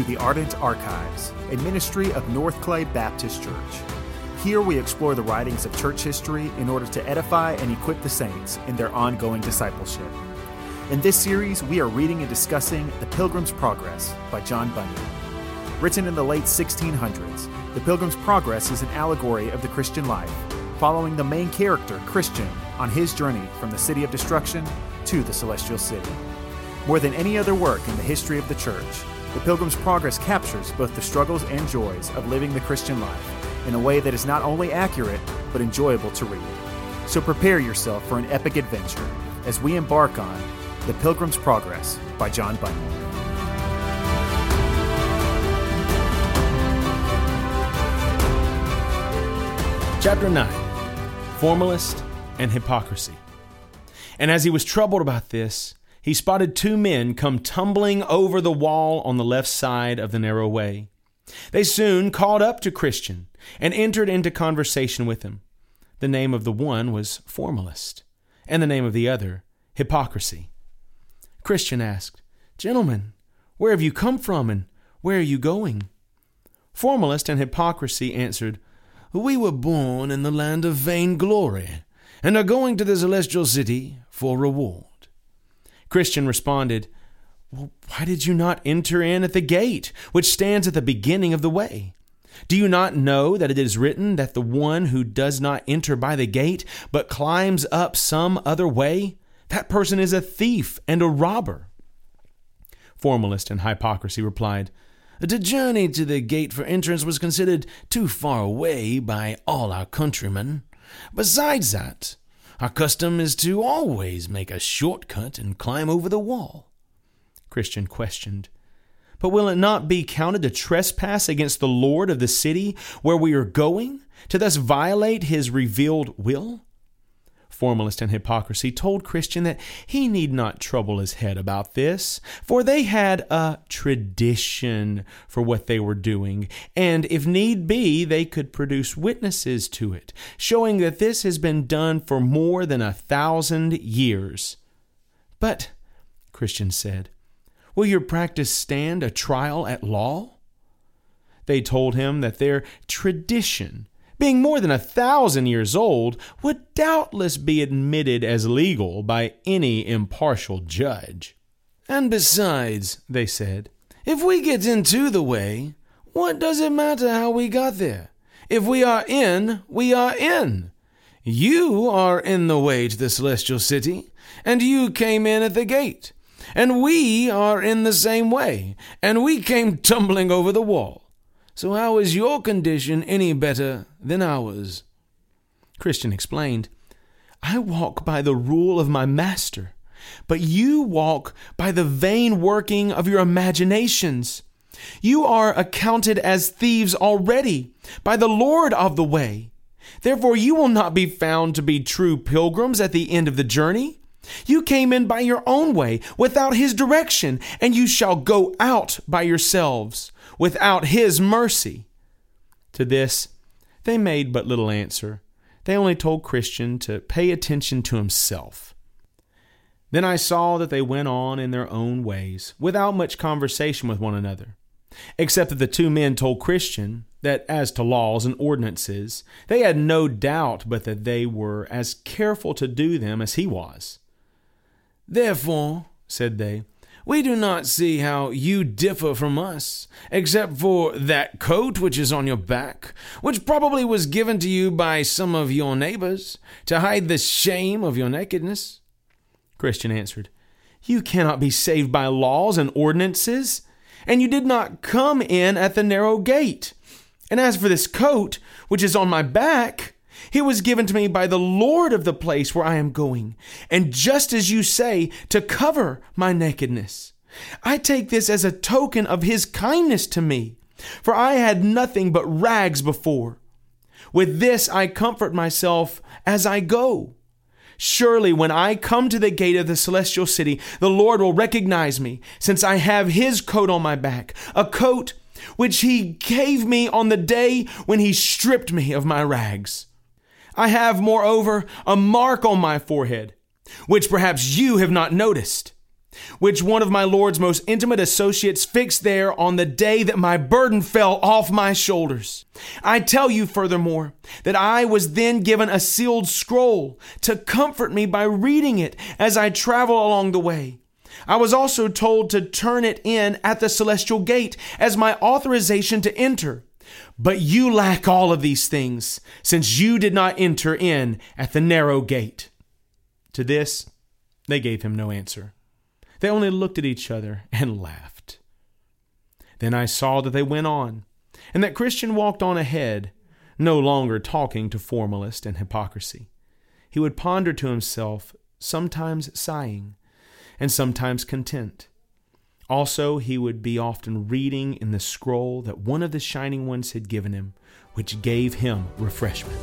To the Ardent Archives, a ministry of North Clay Baptist Church. Here we explore the writings of church history in order to edify and equip the saints in their ongoing discipleship. In this series, we are reading and discussing The Pilgrim's Progress by John Bunyan. Written in the late 1600s, The Pilgrim's Progress is an allegory of the Christian life, following the main character, Christian, on his journey from the city of destruction to the celestial city. More than any other work in the history of the church, The Pilgrim's Progress captures both the struggles and joys of living the Christian life in a way that is not only accurate, but enjoyable to read. So prepare yourself for an epic adventure as we embark on The Pilgrim's Progress by John Bunyan. Chapter 9 Formalist and Hypocrisy. And as he was troubled about this, he spotted two men come tumbling over the wall on the left side of the narrow way. They soon called up to Christian and entered into conversation with him. The name of the one was Formalist, and the name of the other, Hypocrisy. Christian asked, Gentlemen, where have you come from and where are you going? Formalist and Hypocrisy answered, We were born in the land of vainglory and are going to the celestial city for reward. Christian responded, well, Why did you not enter in at the gate, which stands at the beginning of the way? Do you not know that it is written that the one who does not enter by the gate, but climbs up some other way, that person is a thief and a robber? Formalist and Hypocrisy replied, The journey to the gate for entrance was considered too far away by all our countrymen. Besides that, our custom is to always make a shortcut and climb over the wall. Christian questioned, But will it not be counted a trespass against the Lord of the city where we are going, to thus violate his revealed will? Formalist and Hypocrisy told Christian that he need not trouble his head about this, for they had a tradition for what they were doing, and if need be, they could produce witnesses to it, showing that this has been done for more than a thousand years. But, Christian said, will your practice stand a trial at law? They told him that their tradition being more than a thousand years old, would doubtless be admitted as legal by any impartial judge. And besides, they said, if we get into the way, what does it matter how we got there? If we are in, we are in. You are in the way to the celestial city, and you came in at the gate. And we are in the same way, and we came tumbling over the wall. So, how is your condition any better than ours? Christian explained, I walk by the rule of my master, but you walk by the vain working of your imaginations. You are accounted as thieves already by the Lord of the way. Therefore, you will not be found to be true pilgrims at the end of the journey. You came in by your own way, without his direction, and you shall go out by yourselves without his mercy. To this, they made but little answer. They only told Christian to pay attention to himself. Then I saw that they went on in their own ways, without much conversation with one another, except that the two men told Christian that as to laws and ordinances, they had no doubt but that they were as careful to do them as he was. Therefore, said they, we do not see how you differ from us, except for that coat which is on your back, which probably was given to you by some of your neighbors, to hide the shame of your nakedness. Christian answered, You cannot be saved by laws and ordinances, and you did not come in at the narrow gate. And as for this coat, which is on my back, he was given to me by the Lord of the place where I am going, and just as you say, to cover my nakedness. I take this as a token of his kindness to me, for I had nothing but rags before. With this I comfort myself as I go. Surely, when I come to the gate of the celestial city, the Lord will recognize me, since I have his coat on my back, a coat which he gave me on the day when he stripped me of my rags. I have, moreover, a mark on my forehead, which perhaps you have not noticed. which one of my Lord's most intimate associates fixed there on the day that my burden fell off my shoulders. I tell you furthermore that I was then given a sealed scroll to comfort me by reading it as I travel along the way. I was also told to turn it in at the celestial gate as my authorization to enter. But you lack all of these things, since you did not enter in at the narrow gate. To this, they gave him no answer. They only looked at each other and laughed. Then I saw that they went on, and that Christian walked on ahead, no longer talking to formalist and hypocrisy. He would ponder to himself, sometimes sighing, and sometimes content. Also, he would be often reading in the scroll that one of the shining ones had given him, which gave him refreshment.